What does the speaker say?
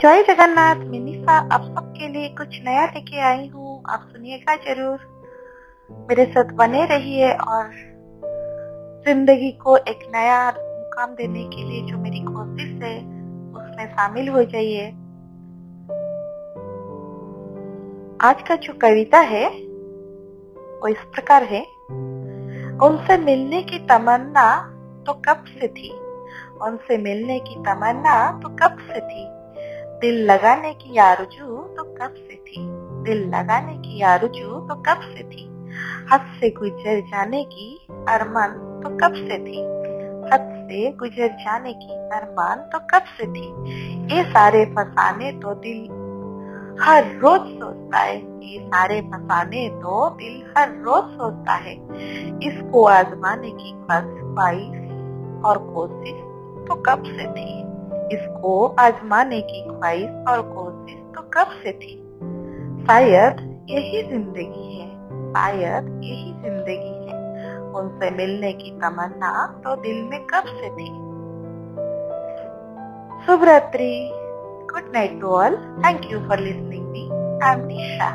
जय जगन्नाथ मैं आप सबके लिए कुछ नया लेके आई हूँ। आप सुनिएगा ज़रूर। मेरे साथ बने रहिए और ज़िंदगी को एक नया मुकाम देने के लिए जो मेरी कोशिश है, उसमें शामिल हो जाइए। आज का जो कविता है, वो इस प्रकार है। उनसे मिलने की तमन्ना तो कब से थी? उनसे मिलने की तमन्ना तो कब से थी? दिल लगाने की आरज़ू तो कब से थी? दिल लगाने की आरज़ू तो कब से थी? हद से गुजर जाने की अरमान तो कब से थी? हद से गुजर जाने की अरमान तो कब से थी? ये सारे फसाने तो दिल हर रोज सोचता है। ये सारे फसाने तो दिल हर रोज सोचता है। इसको आजमाने की ख्वाहिश और कोशिश तो कब से थी? इसको आजमाने की ख्वाहिश और कोशिश तो कब से थी? शायद यही ज़िंदगी है, शायद यही ज़िंदगी है। उनसे मिलने की तमन्ना तो दिल में कब से थी? शुभ रात्रि good night to all. Thank you for listening me I am Nisha